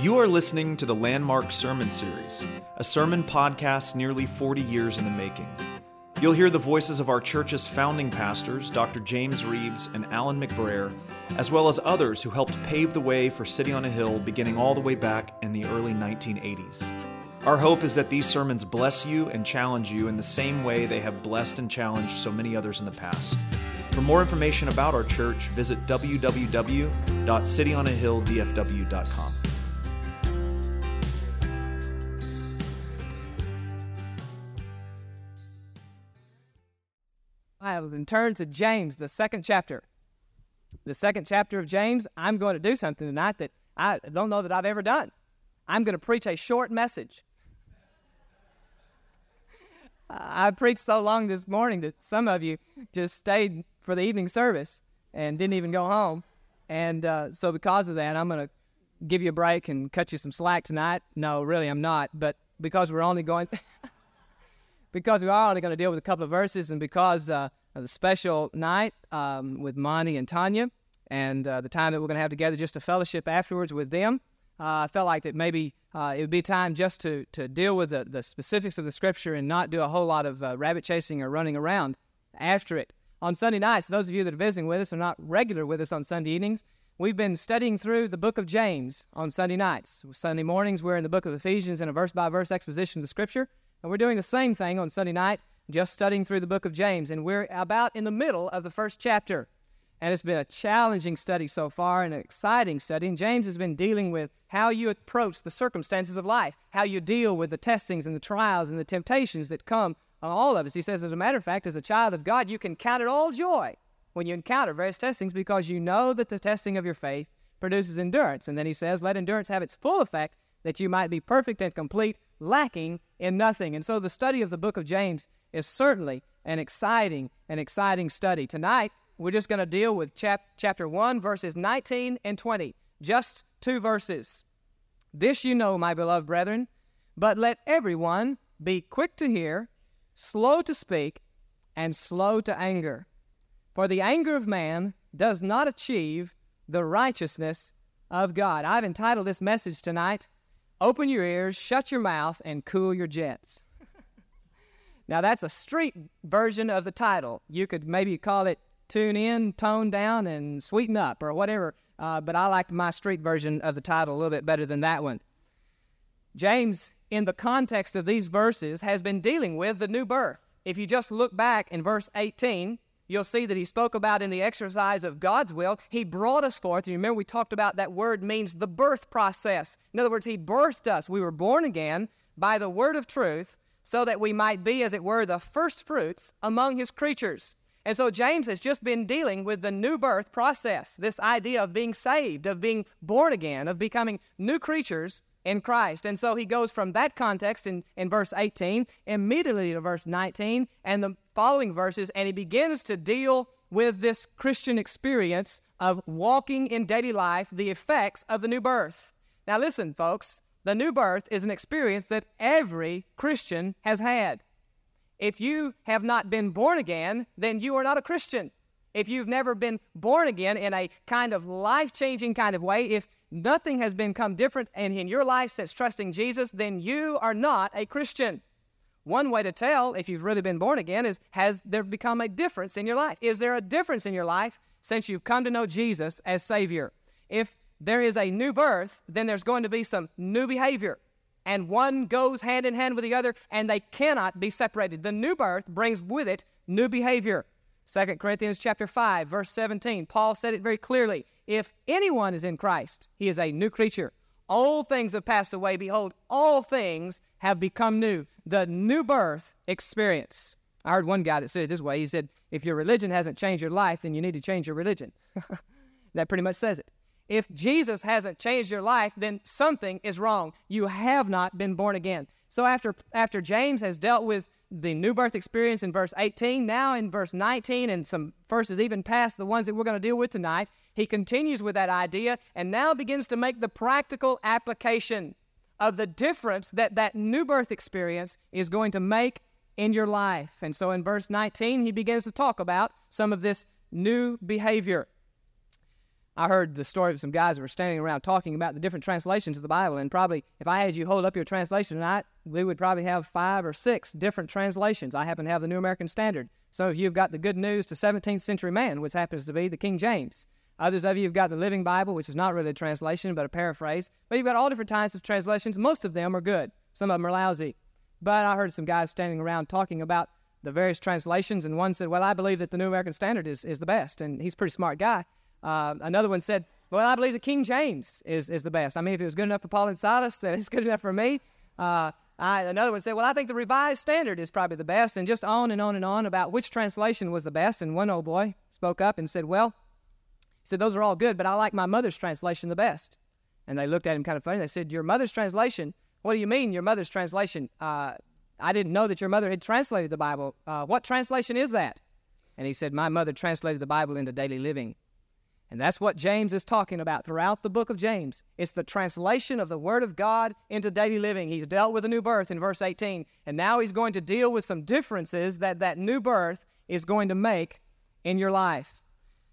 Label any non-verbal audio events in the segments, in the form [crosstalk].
You are listening to the Landmark Sermon Series, a sermon podcast nearly 40 years in the making. You'll hear the voices of our church's founding pastors, Dr. James Reeves and Alan McBrayer, as well as others who helped pave the way for City on a Hill beginning all the way back in the early 1980s. Our hope is that these sermons bless you and challenge you in the same way they have blessed and challenged so many others in the past. For more information about our church, visit www.cityonahilldfw.com. I will turn to James, the second chapter. The second chapter of James, I'm going to do something tonight that I don't know that I've ever done. I'm going to preach a short message. I preached so long this morning that some of you just stayed for the evening service and didn't even go home. And uh, so, because of that, I'm going to give you a break and cut you some slack tonight. No, really, I'm not. But because we're only going. [laughs] because we are only going to deal with a couple of verses, and because uh, of the special night um, with Monty and Tanya, and uh, the time that we're going to have together just to fellowship afterwards with them, uh, I felt like that maybe uh, it would be time just to, to deal with the, the specifics of the scripture and not do a whole lot of uh, rabbit chasing or running around after it. On Sunday nights, those of you that are visiting with us are not regular with us on Sunday evenings. We've been studying through the book of James on Sunday nights. Sunday mornings, we're in the book of Ephesians in a verse by verse exposition of the scripture. And we're doing the same thing on Sunday night, just studying through the book of James. And we're about in the middle of the first chapter. And it's been a challenging study so far and an exciting study. And James has been dealing with how you approach the circumstances of life, how you deal with the testings and the trials and the temptations that come on all of us. He says, as a matter of fact, as a child of God, you can count it all joy when you encounter various testings because you know that the testing of your faith produces endurance. And then he says, let endurance have its full effect that you might be perfect and complete, lacking in nothing. And so the study of the book of James is certainly an exciting, an exciting study. Tonight, we're just going to deal with chap- chapter 1, verses 19 and 20. Just two verses. This you know, my beloved brethren, but let everyone be quick to hear, slow to speak, and slow to anger. For the anger of man does not achieve the righteousness of God. I've entitled this message tonight, Open Your Ears, Shut Your Mouth, and Cool Your Jets. Now, that's a street version of the title. You could maybe call it Tune In, Tone Down, and Sweeten Up, or whatever uh, but I like my street version of the title a little bit better than that one. James, in the context of these verses, has been dealing with the new birth. If you just look back in verse 18, you'll see that he spoke about in the exercise of God's will, he brought us forth. You remember we talked about that word means the birth process. In other words, he birthed us. We were born again by the word of truth so that we might be, as it were, the first fruits among his creatures. And so James has just been dealing with the new birth process, this idea of being saved, of being born again, of becoming new creatures in Christ. And so he goes from that context in, in verse 18 immediately to verse 19 and the following verses, and he begins to deal with this Christian experience of walking in daily life, the effects of the new birth. Now, listen, folks, the new birth is an experience that every Christian has had. If you have not been born again, then you are not a Christian. If you've never been born again in a kind of life changing kind of way, if nothing has become different in, in your life since trusting Jesus, then you are not a Christian. One way to tell if you've really been born again is has there become a difference in your life? Is there a difference in your life since you've come to know Jesus as Savior? If there is a new birth, then there's going to be some new behavior and one goes hand in hand with the other, and they cannot be separated. The new birth brings with it new behavior. 2 Corinthians chapter 5, verse 17, Paul said it very clearly. If anyone is in Christ, he is a new creature. Old things have passed away. Behold, all things have become new. The new birth experience. I heard one guy that said it this way. He said, If your religion hasn't changed your life, then you need to change your religion. [laughs] that pretty much says it. If Jesus hasn't changed your life, then something is wrong. You have not been born again. So after after James has dealt with the new birth experience in verse 18, now in verse 19 and some verses even past the ones that we're going to deal with tonight, he continues with that idea and now begins to make the practical application of the difference that that new birth experience is going to make in your life. And so in verse 19, he begins to talk about some of this new behavior. I heard the story of some guys that were standing around talking about the different translations of the Bible. And probably, if I had you hold up your translation tonight, we would probably have five or six different translations. I happen to have the New American Standard. Some of you have got the Good News to 17th Century Man, which happens to be the King James. Others of you have got the Living Bible, which is not really a translation, but a paraphrase. But you've got all different types of translations. Most of them are good. Some of them are lousy. But I heard some guys standing around talking about the various translations, and one said, Well, I believe that the New American Standard is, is the best. And he's a pretty smart guy. Uh, another one said, Well, I believe the King James is, is the best. I mean, if it was good enough for Paul and Silas, then it's good enough for me. Uh, I, another one said, Well, I think the Revised Standard is probably the best, and just on and on and on about which translation was the best. And one old boy spoke up and said, Well, he said, Those are all good, but I like my mother's translation the best. And they looked at him kind of funny. They said, Your mother's translation? What do you mean, your mother's translation? Uh, I didn't know that your mother had translated the Bible. Uh, what translation is that? And he said, My mother translated the Bible into daily living. And that's what James is talking about throughout the book of James. It's the translation of the Word of God into daily living. He's dealt with a new birth in verse 18, and now he's going to deal with some differences that that new birth is going to make in your life.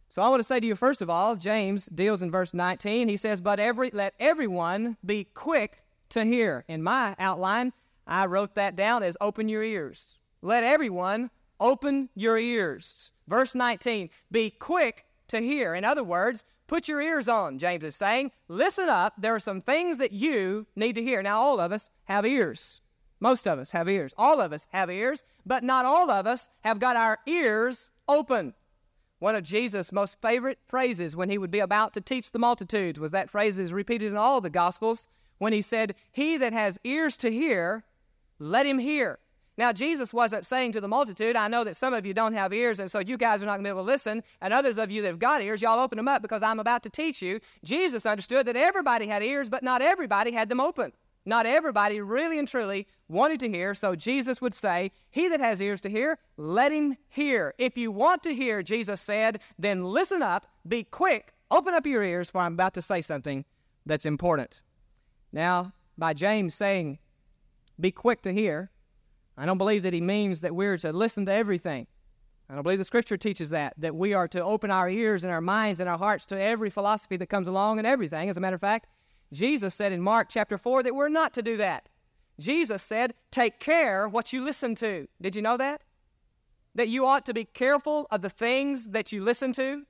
So I want to say to you, first of all, James deals in verse 19. He says, But every, let everyone be quick to hear. In my outline, I wrote that down as open your ears. Let everyone open your ears. Verse 19, be quick to hear. In other words, put your ears on, James is saying. Listen up. There are some things that you need to hear. Now, all of us have ears. Most of us have ears. All of us have ears, but not all of us have got our ears open. One of Jesus' most favorite phrases when he would be about to teach the multitudes was that phrase is repeated in all the Gospels when he said, He that has ears to hear, let him hear. Now, Jesus wasn't saying to the multitude, I know that some of you don't have ears, and so you guys are not going to be able to listen, and others of you that have got ears, y'all open them up because I'm about to teach you. Jesus understood that everybody had ears, but not everybody had them open. Not everybody really and truly wanted to hear, so Jesus would say, He that has ears to hear, let him hear. If you want to hear, Jesus said, then listen up, be quick, open up your ears, for I'm about to say something that's important. Now, by James saying, be quick to hear, I don't believe that he means that we're to listen to everything. I don't believe the scripture teaches that, that we are to open our ears and our minds and our hearts to every philosophy that comes along and everything. As a matter of fact, Jesus said in Mark chapter 4 that we're not to do that. Jesus said, Take care what you listen to. Did you know that? That you ought to be careful of the things that you listen to.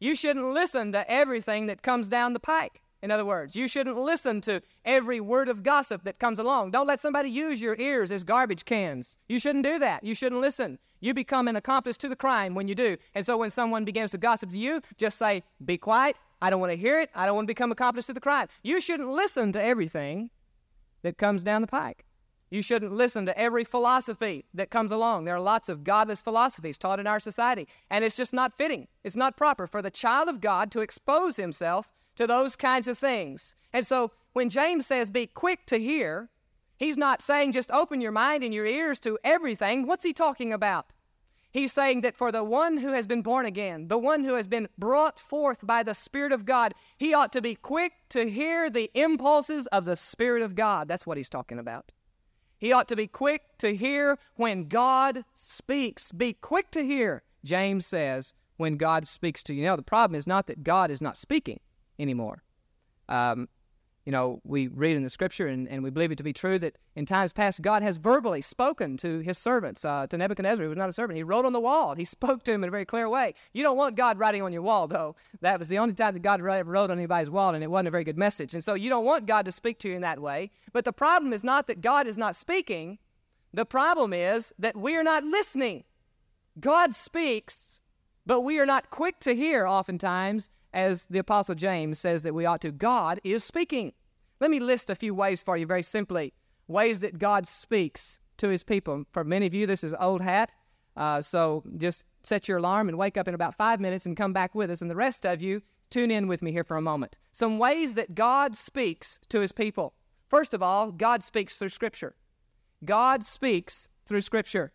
You shouldn't listen to everything that comes down the pike. In other words, you shouldn't listen to every word of gossip that comes along. Don't let somebody use your ears as garbage cans. You shouldn't do that. You shouldn't listen. You become an accomplice to the crime when you do. And so when someone begins to gossip to you, just say, Be quiet. I don't want to hear it. I don't want to become accomplice to the crime. You shouldn't listen to everything that comes down the pike. You shouldn't listen to every philosophy that comes along. There are lots of godless philosophies taught in our society, and it's just not fitting. It's not proper for the child of God to expose himself to those kinds of things. And so when James says be quick to hear, he's not saying just open your mind and your ears to everything. What's he talking about? He's saying that for the one who has been born again, the one who has been brought forth by the Spirit of God, he ought to be quick to hear the impulses of the Spirit of God. That's what he's talking about. He ought to be quick to hear when God speaks. Be quick to hear, James says, when God speaks to you. Now, the problem is not that God is not speaking anymore. Um, you know, we read in the scripture and, and we believe it to be true that in times past God has verbally spoken to his servants. Uh, to Nebuchadnezzar, he was not a servant. He wrote on the wall. He spoke to him in a very clear way. You don't want God writing on your wall, though. That was the only time that God ever wrote on anybody's wall, and it wasn't a very good message. And so you don't want God to speak to you in that way. But the problem is not that God is not speaking, the problem is that we are not listening. God speaks, but we are not quick to hear oftentimes as the Apostle James says that we ought to. God is speaking. Let me list a few ways for you very simply ways that God speaks to his people. For many of you, this is old hat. Uh, so just set your alarm and wake up in about five minutes and come back with us. And the rest of you, tune in with me here for a moment. Some ways that God speaks to his people. First of all, God speaks through Scripture. God speaks through Scripture.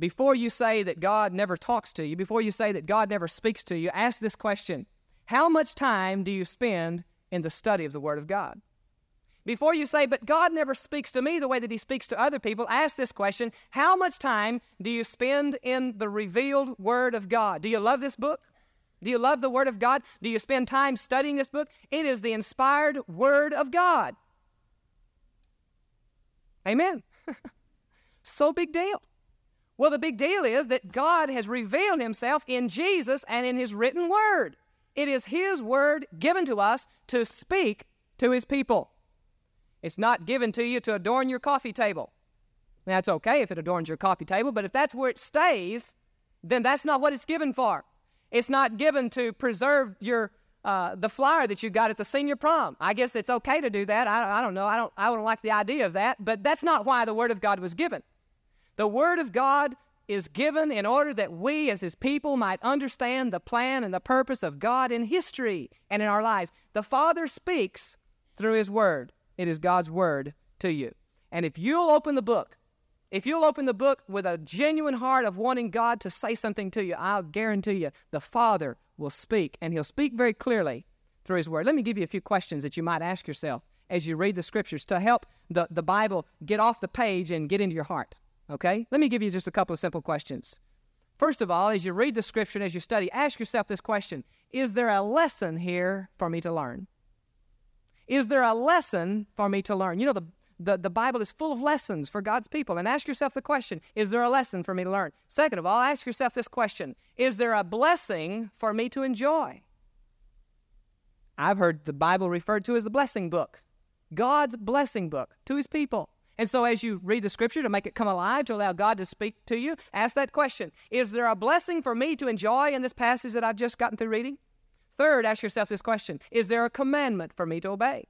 Before you say that God never talks to you, before you say that God never speaks to you, ask this question How much time do you spend in the study of the Word of God? Before you say, but God never speaks to me the way that He speaks to other people, ask this question How much time do you spend in the revealed Word of God? Do you love this book? Do you love the Word of God? Do you spend time studying this book? It is the inspired Word of God. Amen. [laughs] so big deal. Well, the big deal is that God has revealed Himself in Jesus and in His written Word. It is His Word given to us to speak to His people. It's not given to you to adorn your coffee table. That's okay if it adorns your coffee table, but if that's where it stays, then that's not what it's given for. It's not given to preserve your uh, the flyer that you got at the senior prom. I guess it's okay to do that. I, I don't know. I don't. I don't like the idea of that. But that's not why the Word of God was given. The Word of God is given in order that we, as His people, might understand the plan and the purpose of God in history and in our lives. The Father speaks through His Word. It is God's Word to you. And if you'll open the book if you'll open the book with a genuine heart of wanting God to say something to you, I'll guarantee you the Father will speak, and He'll speak very clearly through His Word. Let me give you a few questions that you might ask yourself as you read the Scriptures to help the, the Bible get off the page and get into your heart. Okay? Let me give you just a couple of simple questions. First of all, as you read the Scripture and as you study, ask yourself this question Is there a lesson here for me to learn? Is there a lesson for me to learn? You know, the, the, the Bible is full of lessons for God's people. And ask yourself the question Is there a lesson for me to learn? Second of all, ask yourself this question Is there a blessing for me to enjoy? I've heard the Bible referred to as the blessing book, God's blessing book to his people. And so, as you read the scripture to make it come alive, to allow God to speak to you, ask that question Is there a blessing for me to enjoy in this passage that I've just gotten through reading? Third, ask yourself this question Is there a commandment for me to obey?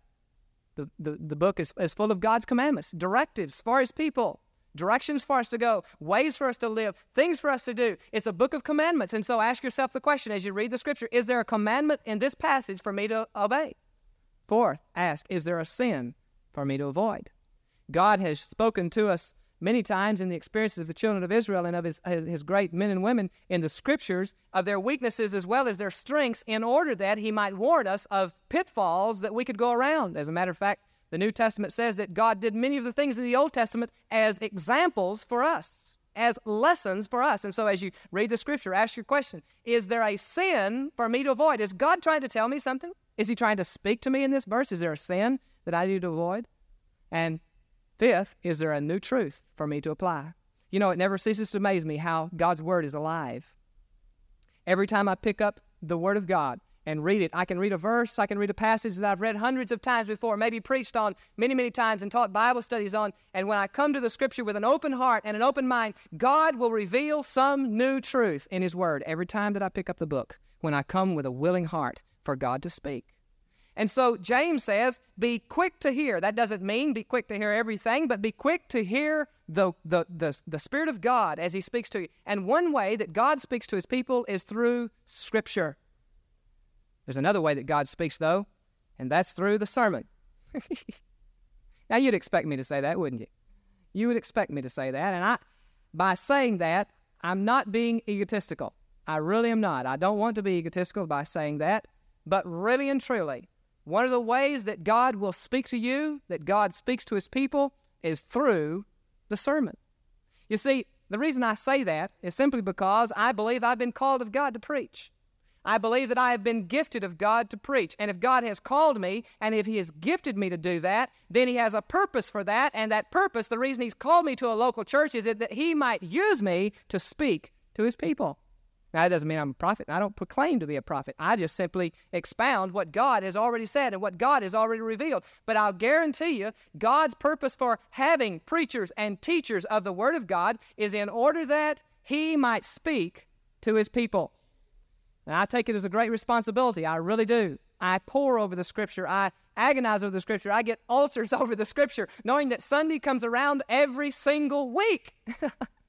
The, the, the book is, is full of God's commandments, directives for His people, directions for us to go, ways for us to live, things for us to do. It's a book of commandments. And so ask yourself the question as you read the scripture is there a commandment in this passage for me to obey? Fourth, ask is there a sin for me to avoid? God has spoken to us many times in the experiences of the children of Israel and of his, his great men and women in the scriptures of their weaknesses as well as their strengths in order that he might warn us of pitfalls that we could go around. As a matter of fact, the New Testament says that God did many of the things in the Old Testament as examples for us, as lessons for us. And so as you read the scripture, ask your question Is there a sin for me to avoid? Is God trying to tell me something? Is he trying to speak to me in this verse? Is there a sin that I need to avoid? And Fifth, is there a new truth for me to apply? You know, it never ceases to amaze me how God's Word is alive. Every time I pick up the Word of God and read it, I can read a verse, I can read a passage that I've read hundreds of times before, maybe preached on many, many times and taught Bible studies on. And when I come to the Scripture with an open heart and an open mind, God will reveal some new truth in His Word every time that I pick up the book when I come with a willing heart for God to speak. And so James says, be quick to hear. That doesn't mean be quick to hear everything, but be quick to hear the, the, the, the Spirit of God as He speaks to you. And one way that God speaks to His people is through Scripture. There's another way that God speaks, though, and that's through the sermon. [laughs] now, you'd expect me to say that, wouldn't you? You would expect me to say that. And I, by saying that, I'm not being egotistical. I really am not. I don't want to be egotistical by saying that. But really and truly, one of the ways that God will speak to you, that God speaks to his people, is through the sermon. You see, the reason I say that is simply because I believe I've been called of God to preach. I believe that I have been gifted of God to preach. And if God has called me and if He has gifted me to do that, then He has a purpose for that. And that purpose, the reason He's called me to a local church, is that He might use me to speak to His people. Now, that doesn't mean I'm a prophet. I don't proclaim to be a prophet. I just simply expound what God has already said and what God has already revealed. But I'll guarantee you, God's purpose for having preachers and teachers of the Word of God is in order that He might speak to His people. And I take it as a great responsibility. I really do. I pore over the Scripture. I agonize over the Scripture. I get ulcers [laughs] over the Scripture, knowing that Sunday comes around every single week. [laughs]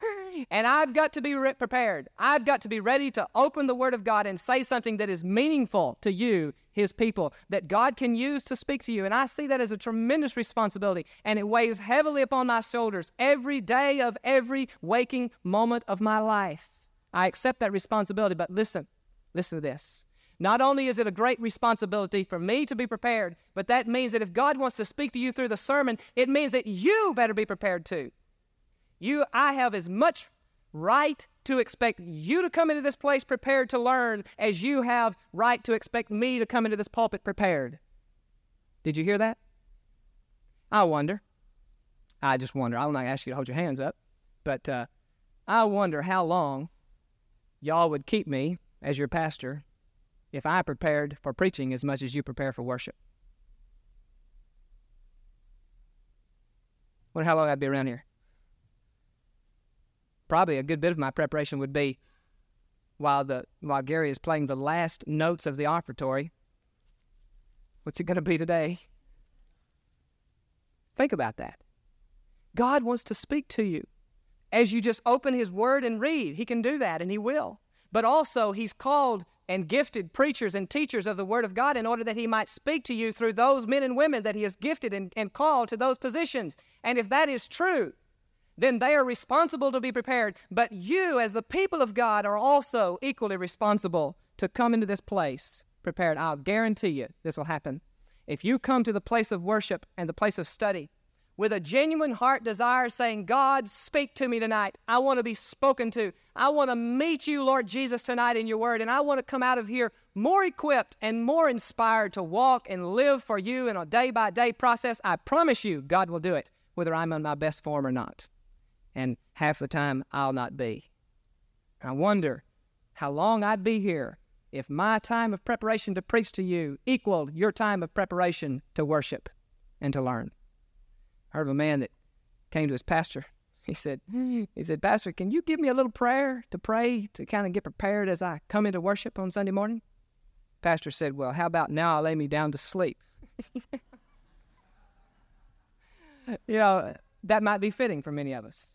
and I've got to be re- prepared. I've got to be ready to open the Word of God and say something that is meaningful to you, His people, that God can use to speak to you. And I see that as a tremendous responsibility, and it weighs heavily upon my shoulders every day of every waking moment of my life. I accept that responsibility, but listen, listen to this. Not only is it a great responsibility for me to be prepared, but that means that if God wants to speak to you through the sermon, it means that you better be prepared too. You, I have as much right to expect you to come into this place prepared to learn as you have right to expect me to come into this pulpit prepared. Did you hear that? I wonder. I just wonder. I'm not ask you to hold your hands up, but uh, I wonder how long y'all would keep me as your pastor if I prepared for preaching as much as you prepare for worship. Wonder how long I'd be around here. Probably a good bit of my preparation would be while the while Gary is playing the last notes of the offertory. What's it going to be today? Think about that. God wants to speak to you. As you just open His Word and read, He can do that, and He will. But also, He's called and gifted preachers and teachers of the Word of God in order that He might speak to you through those men and women that He has gifted and, and called to those positions. And if that is true, then they are responsible to be prepared. But you, as the people of God, are also equally responsible to come into this place prepared. I'll guarantee you this will happen. If you come to the place of worship and the place of study with a genuine heart desire saying, God, speak to me tonight. I want to be spoken to. I want to meet you, Lord Jesus, tonight in your word. And I want to come out of here more equipped and more inspired to walk and live for you in a day by day process. I promise you, God will do it, whether I'm on my best form or not. And half the time, I'll not be. I wonder how long I'd be here if my time of preparation to preach to you equaled your time of preparation to worship and to learn. I heard of a man that came to his pastor. [laughs] He said, he said, Pastor, can you give me a little prayer to pray to kind of get prepared as I come into worship on Sunday morning? Pastor said, Well, how about now I lay me down to sleep? [laughs] you know, that might be fitting for many of us.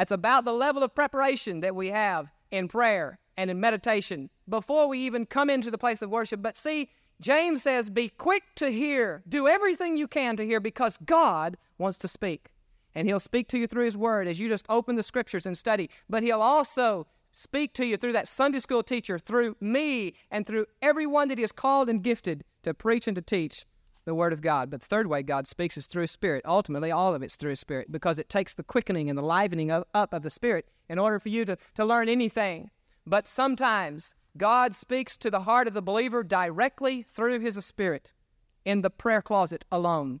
That's about the level of preparation that we have in prayer and in meditation before we even come into the place of worship. But see, James says, Be quick to hear. Do everything you can to hear because God wants to speak. And He'll speak to you through His Word as you just open the Scriptures and study. But He'll also speak to you through that Sunday school teacher, through me, and through everyone that He has called and gifted to preach and to teach the Word of God. But the third way God speaks is through Spirit. Ultimately, all of it's through Spirit because it takes the quickening and the livening of, up of the Spirit in order for you to, to learn anything. But sometimes God speaks to the heart of the believer directly through his spirit in the prayer closet alone,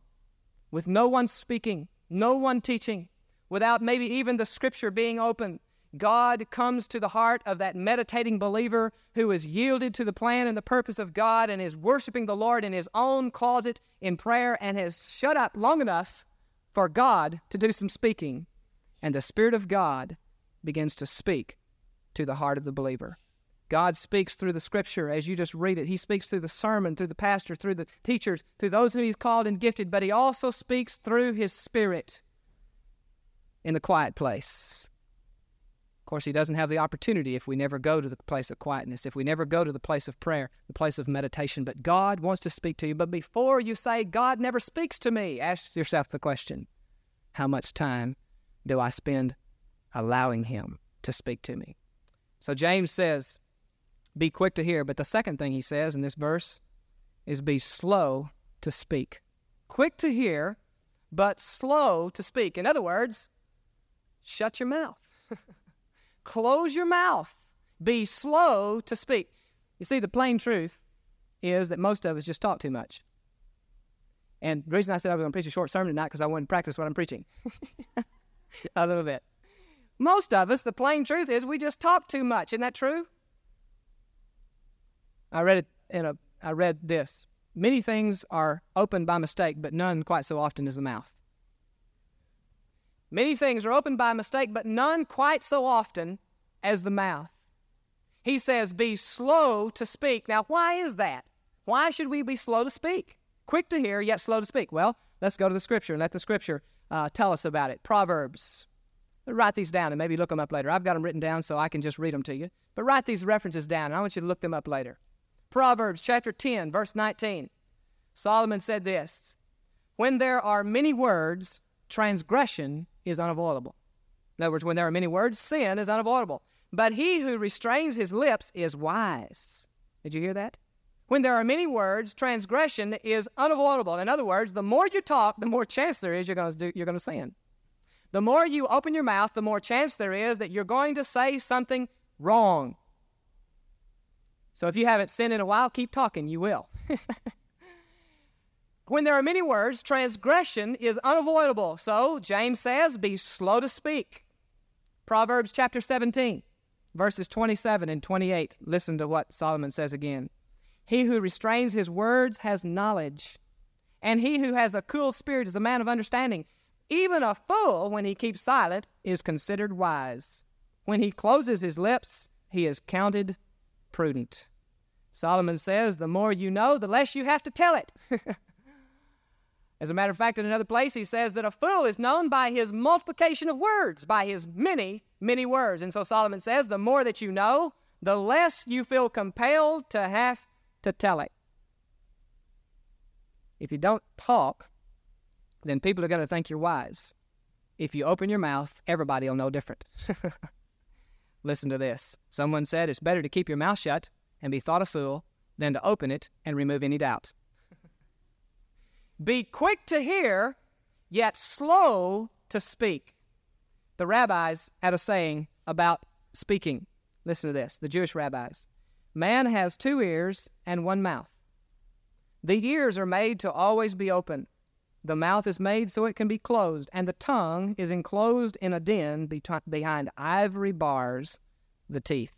with no one speaking, no one teaching, without maybe even the scripture being open. God comes to the heart of that meditating believer who is yielded to the plan and the purpose of God and is worshiping the Lord in his own closet in prayer and has shut up long enough for God to do some speaking. And the Spirit of God begins to speak to the heart of the believer. God speaks through the scripture as you just read it. He speaks through the sermon, through the pastor, through the teachers, through those who He's called and gifted, but He also speaks through His Spirit in the quiet place. Of course, He doesn't have the opportunity if we never go to the place of quietness, if we never go to the place of prayer, the place of meditation. But God wants to speak to you. But before you say, God never speaks to me, ask yourself the question how much time do I spend allowing Him to speak to me? So James says, be quick to hear. But the second thing he says in this verse is be slow to speak. Quick to hear, but slow to speak. In other words, shut your mouth. [laughs] Close your mouth. Be slow to speak. You see, the plain truth is that most of us just talk too much. And the reason I said I was going to preach a short sermon tonight because I wanted to practice what I'm preaching [laughs] a little bit. Most of us, the plain truth is we just talk too much. Isn't that true? I read it in a I read this. Many things are opened by mistake, but none quite so often as the mouth. Many things are opened by mistake, but none quite so often as the mouth. He says, Be slow to speak. Now, why is that? Why should we be slow to speak? Quick to hear, yet slow to speak. Well, let's go to the scripture and let the scripture uh, tell us about it. Proverbs. Write these down and maybe look them up later. I've got them written down so I can just read them to you. But write these references down and I want you to look them up later. Proverbs chapter 10, verse 19. Solomon said this When there are many words, transgression is unavoidable. In other words, when there are many words, sin is unavoidable. But he who restrains his lips is wise. Did you hear that? When there are many words, transgression is unavoidable. In other words, the more you talk, the more chance there is you're going to do, you're going to sin. The more you open your mouth, the more chance there is that you're going to say something wrong. So if you haven't sinned in a while, keep talking. You will. [laughs] when there are many words, transgression is unavoidable. So James says, be slow to speak. Proverbs chapter 17, verses 27 and 28. Listen to what Solomon says again. He who restrains his words has knowledge, and he who has a cool spirit is a man of understanding. Even a fool, when he keeps silent, is considered wise. When he closes his lips, he is counted prudent. Solomon says, The more you know, the less you have to tell it. [laughs] As a matter of fact, in another place, he says that a fool is known by his multiplication of words, by his many, many words. And so Solomon says, The more that you know, the less you feel compelled to have to tell it. If you don't talk, then people are going to think you're wise. If you open your mouth, everybody will know different. [laughs] Listen to this. Someone said it's better to keep your mouth shut and be thought a fool than to open it and remove any doubt. Be quick to hear, yet slow to speak. The rabbis had a saying about speaking. Listen to this the Jewish rabbis. Man has two ears and one mouth. The ears are made to always be open. The mouth is made so it can be closed, and the tongue is enclosed in a den behind ivory bars, the teeth.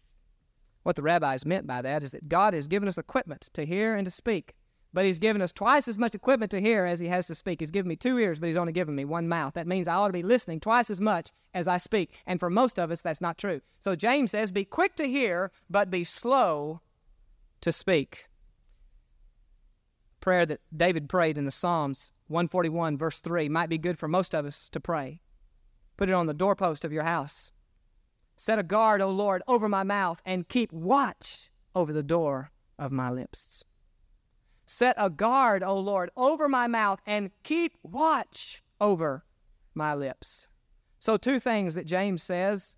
What the rabbis meant by that is that God has given us equipment to hear and to speak, but He's given us twice as much equipment to hear as He has to speak. He's given me two ears, but He's only given me one mouth. That means I ought to be listening twice as much as I speak. And for most of us, that's not true. So James says, Be quick to hear, but be slow to speak. Prayer that David prayed in the Psalms 141, verse 3, might be good for most of us to pray. Put it on the doorpost of your house. Set a guard, O Lord, over my mouth, and keep watch over the door of my lips. Set a guard, O Lord, over my mouth, and keep watch over my lips. So, two things that James says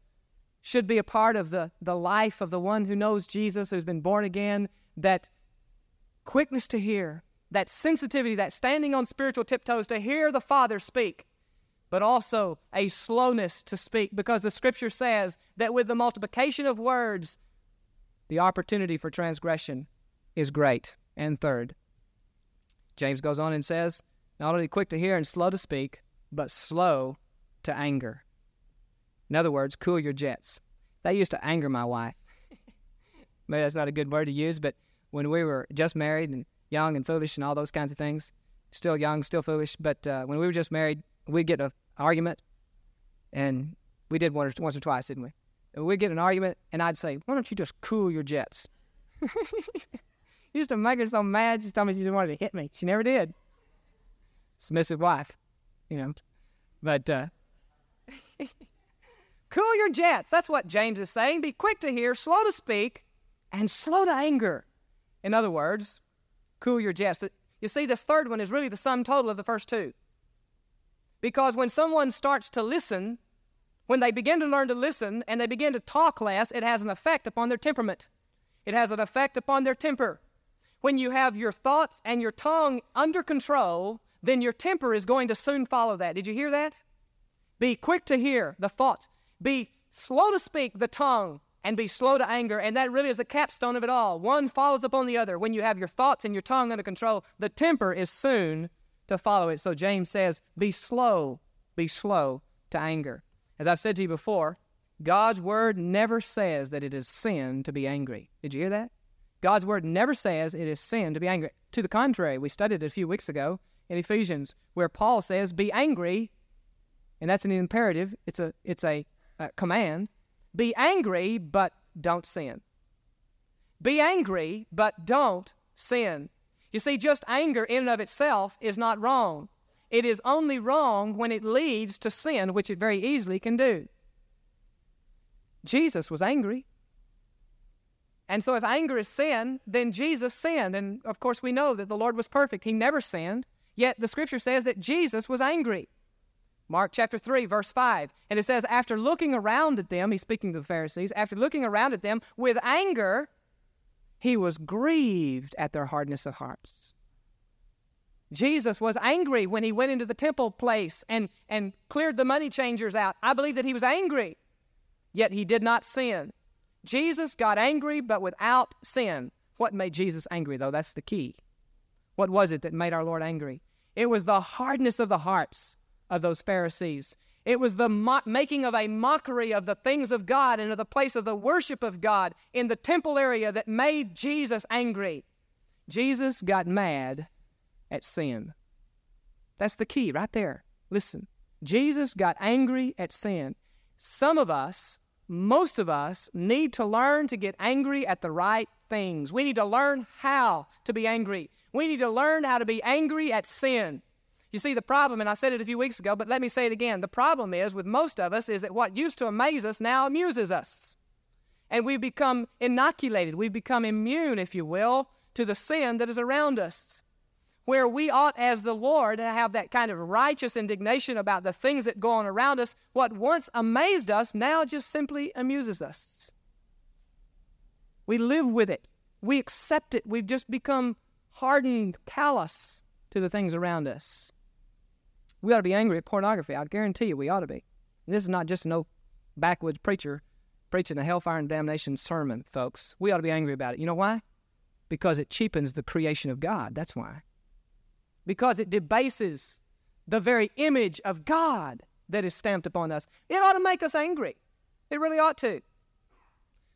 should be a part of the, the life of the one who knows Jesus, who's been born again, that quickness to hear, that sensitivity, that standing on spiritual tiptoes to hear the Father speak, but also a slowness to speak, because the Scripture says that with the multiplication of words, the opportunity for transgression is great. And third, James goes on and says, not only quick to hear and slow to speak, but slow to anger. In other words, cool your jets. That used to anger my wife. [laughs] Maybe that's not a good word to use, but when we were just married and young and foolish and all those kinds of things, still young, still foolish, but uh, when we were just married, we'd get an argument, and we did once, once or twice, didn't we? And we'd get an argument, and I'd say, why don't you just cool your jets? [laughs] used to make her so mad, she told me she didn't want to hit me. She never did. Submissive wife, you know. But uh, [laughs] cool your jets. That's what James is saying. Be quick to hear, slow to speak, and slow to anger. In other words, cool your jets. You see, this third one is really the sum total of the first two. Because when someone starts to listen, when they begin to learn to listen and they begin to talk less, it has an effect upon their temperament. It has an effect upon their temper. When you have your thoughts and your tongue under control, then your temper is going to soon follow that. Did you hear that? Be quick to hear the thoughts. Be slow to speak the tongue and be slow to anger. And that really is the capstone of it all. One follows upon the other. When you have your thoughts and your tongue under control, the temper is soon to follow it. So James says, Be slow, be slow to anger. As I've said to you before, God's word never says that it is sin to be angry. Did you hear that? God's word never says it is sin to be angry. To the contrary, we studied it a few weeks ago in Ephesians, where Paul says, "Be angry," and that's an imperative. It's a it's a, a command. Be angry, but don't sin. Be angry, but don't sin. You see, just anger in and of itself is not wrong. It is only wrong when it leads to sin, which it very easily can do. Jesus was angry. And so, if anger is sin, then Jesus sinned. And of course, we know that the Lord was perfect. He never sinned. Yet the scripture says that Jesus was angry. Mark chapter 3, verse 5. And it says, After looking around at them, he's speaking to the Pharisees, after looking around at them with anger, he was grieved at their hardness of hearts. Jesus was angry when he went into the temple place and, and cleared the money changers out. I believe that he was angry, yet he did not sin. Jesus got angry, but without sin. What made Jesus angry, though? That's the key. What was it that made our Lord angry? It was the hardness of the hearts of those Pharisees. It was the mo- making of a mockery of the things of God and of the place of the worship of God in the temple area that made Jesus angry. Jesus got mad at sin. That's the key right there. Listen, Jesus got angry at sin. Some of us, most of us, need to learn to get angry at the right things. We need to learn how to be angry. We need to learn how to be angry at sin. You see, the problem, and I said it a few weeks ago, but let me say it again. The problem is with most of us is that what used to amaze us now amuses us. And we've become inoculated. We've become immune, if you will, to the sin that is around us. Where we ought, as the Lord, to have that kind of righteous indignation about the things that go on around us, what once amazed us now just simply amuses us. We live with it, we accept it. We've just become hardened, callous to the things around us. We ought to be angry at pornography. I guarantee you we ought to be. And this is not just no backwoods preacher preaching a hellfire and damnation sermon, folks. We ought to be angry about it. You know why? Because it cheapens the creation of God. That's why. Because it debases the very image of God that is stamped upon us. It ought to make us angry. It really ought to.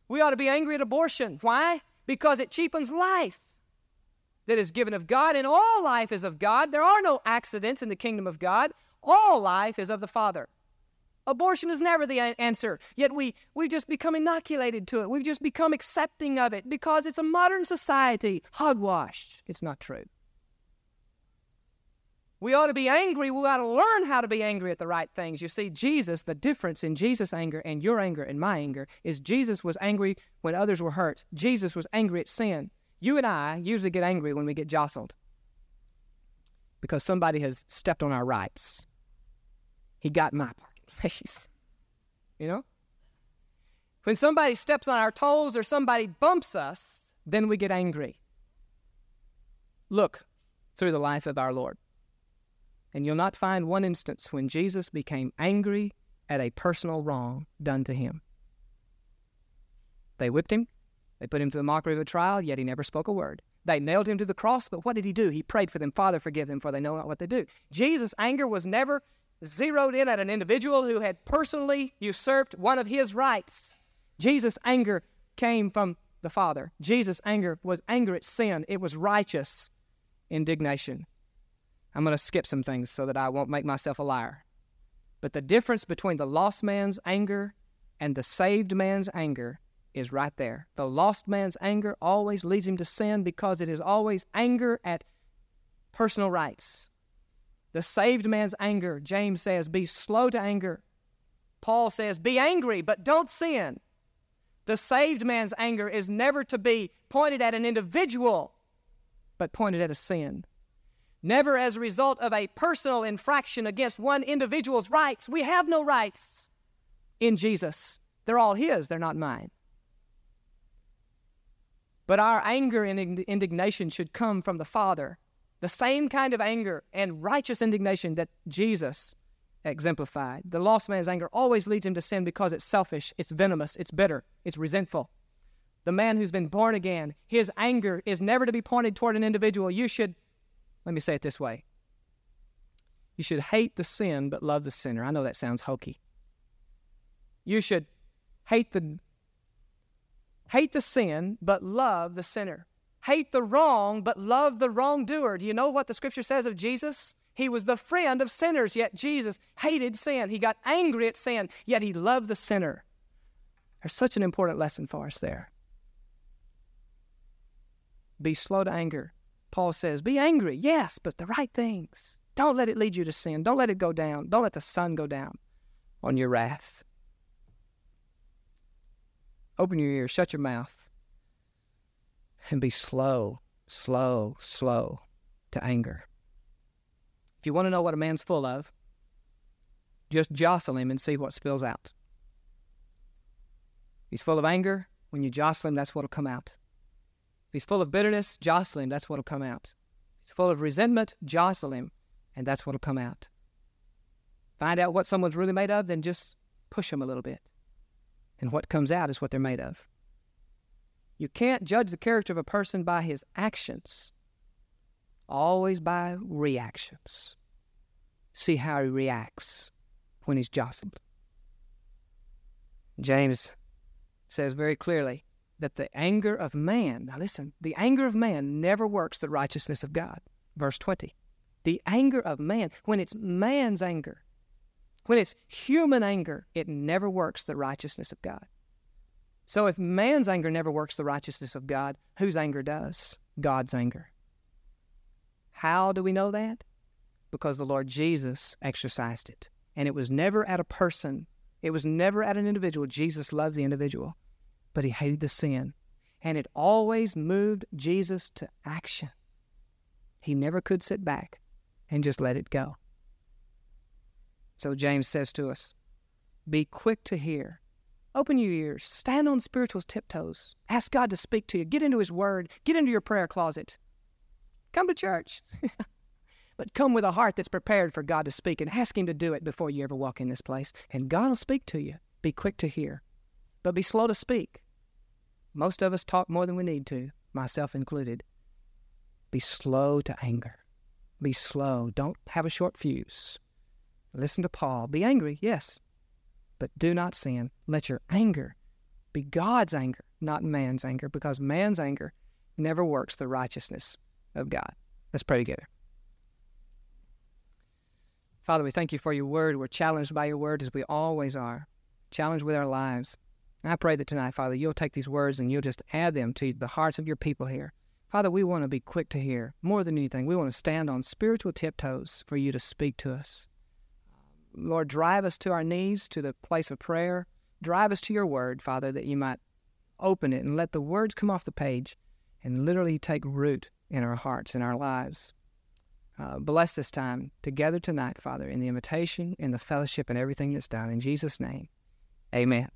We ought to be angry at abortion. Why? Because it cheapens life that is given of God, and all life is of God. There are no accidents in the kingdom of God. All life is of the Father. Abortion is never the answer, yet we, we've just become inoculated to it. We've just become accepting of it because it's a modern society. Hogwash. It's not true. We ought to be angry. We ought to learn how to be angry at the right things. You see, Jesus, the difference in Jesus' anger and your anger and my anger is Jesus was angry when others were hurt. Jesus was angry at sin. You and I usually get angry when we get jostled because somebody has stepped on our rights. He got my parking place. [laughs] You know? When somebody steps on our toes or somebody bumps us, then we get angry. Look through the life of our Lord, and you'll not find one instance when Jesus became angry at a personal wrong done to him. They whipped him, they put him to the mockery of a trial, yet he never spoke a word. They nailed him to the cross, but what did he do? He prayed for them, Father, forgive them, for they know not what they do. Jesus' anger was never zeroed in at an individual who had personally usurped one of his rights. Jesus' anger came from the Father. Jesus' anger was anger at sin, it was righteous indignation. I'm going to skip some things so that I won't make myself a liar. But the difference between the lost man's anger and the saved man's anger is right there. The lost man's anger always leads him to sin because it is always anger at personal rights. The saved man's anger, James says, be slow to anger. Paul says, be angry, but don't sin. The saved man's anger is never to be pointed at an individual, but pointed at a sin. Never as a result of a personal infraction against one individual's rights. We have no rights in Jesus. They're all His, they're not mine. But our anger and indignation should come from the Father. The same kind of anger and righteous indignation that Jesus exemplified. The lost man's anger always leads him to sin because it's selfish, it's venomous, it's bitter, it's resentful. The man who's been born again, his anger is never to be pointed toward an individual. You should, let me say it this way you should hate the sin but love the sinner. I know that sounds hokey. You should hate the Hate the sin, but love the sinner. Hate the wrong, but love the wrongdoer. Do you know what the scripture says of Jesus? He was the friend of sinners, yet Jesus hated sin. He got angry at sin, yet he loved the sinner. There's such an important lesson for us there. Be slow to anger. Paul says, Be angry, yes, but the right things. Don't let it lead you to sin. Don't let it go down. Don't let the sun go down on your wrath. Open your ears, shut your mouth, and be slow, slow, slow to anger. If you want to know what a man's full of, just jostle him and see what spills out. He's full of anger, when you jostle him, that's what'll come out. He's full of bitterness, jostle him, that's what'll come out. He's full of resentment, jostle him, and that's what'll come out. Find out what someone's really made of, then just push them a little bit. And what comes out is what they're made of. You can't judge the character of a person by his actions, always by reactions. See how he reacts when he's jostled. James says very clearly that the anger of man, now listen, the anger of man never works the righteousness of God. Verse 20. The anger of man, when it's man's anger, when it's human anger, it never works the righteousness of God. So if man's anger never works the righteousness of God, whose anger does? God's anger. How do we know that? Because the Lord Jesus exercised it. And it was never at a person, it was never at an individual. Jesus loves the individual, but he hated the sin. And it always moved Jesus to action. He never could sit back and just let it go. So James says to us, Be quick to hear. Open your ears. Stand on spiritual tiptoes. Ask God to speak to you. Get into His Word. Get into your prayer closet. Come to church. [laughs] but come with a heart that's prepared for God to speak and ask Him to do it before you ever walk in this place. And God will speak to you. Be quick to hear, but be slow to speak. Most of us talk more than we need to, myself included. Be slow to anger. Be slow. Don't have a short fuse. Listen to Paul. Be angry, yes, but do not sin. Let your anger be God's anger, not man's anger, because man's anger never works the righteousness of God. Let's pray together. Father, we thank you for your word. We're challenged by your word as we always are, challenged with our lives. I pray that tonight, Father, you'll take these words and you'll just add them to the hearts of your people here. Father, we want to be quick to hear. More than anything, we want to stand on spiritual tiptoes for you to speak to us. Lord, drive us to our knees, to the place of prayer. Drive us to your word, Father, that you might open it and let the words come off the page and literally take root in our hearts, in our lives. Uh, bless this time together tonight, Father, in the invitation, in the fellowship, and everything that's done. In Jesus' name, amen.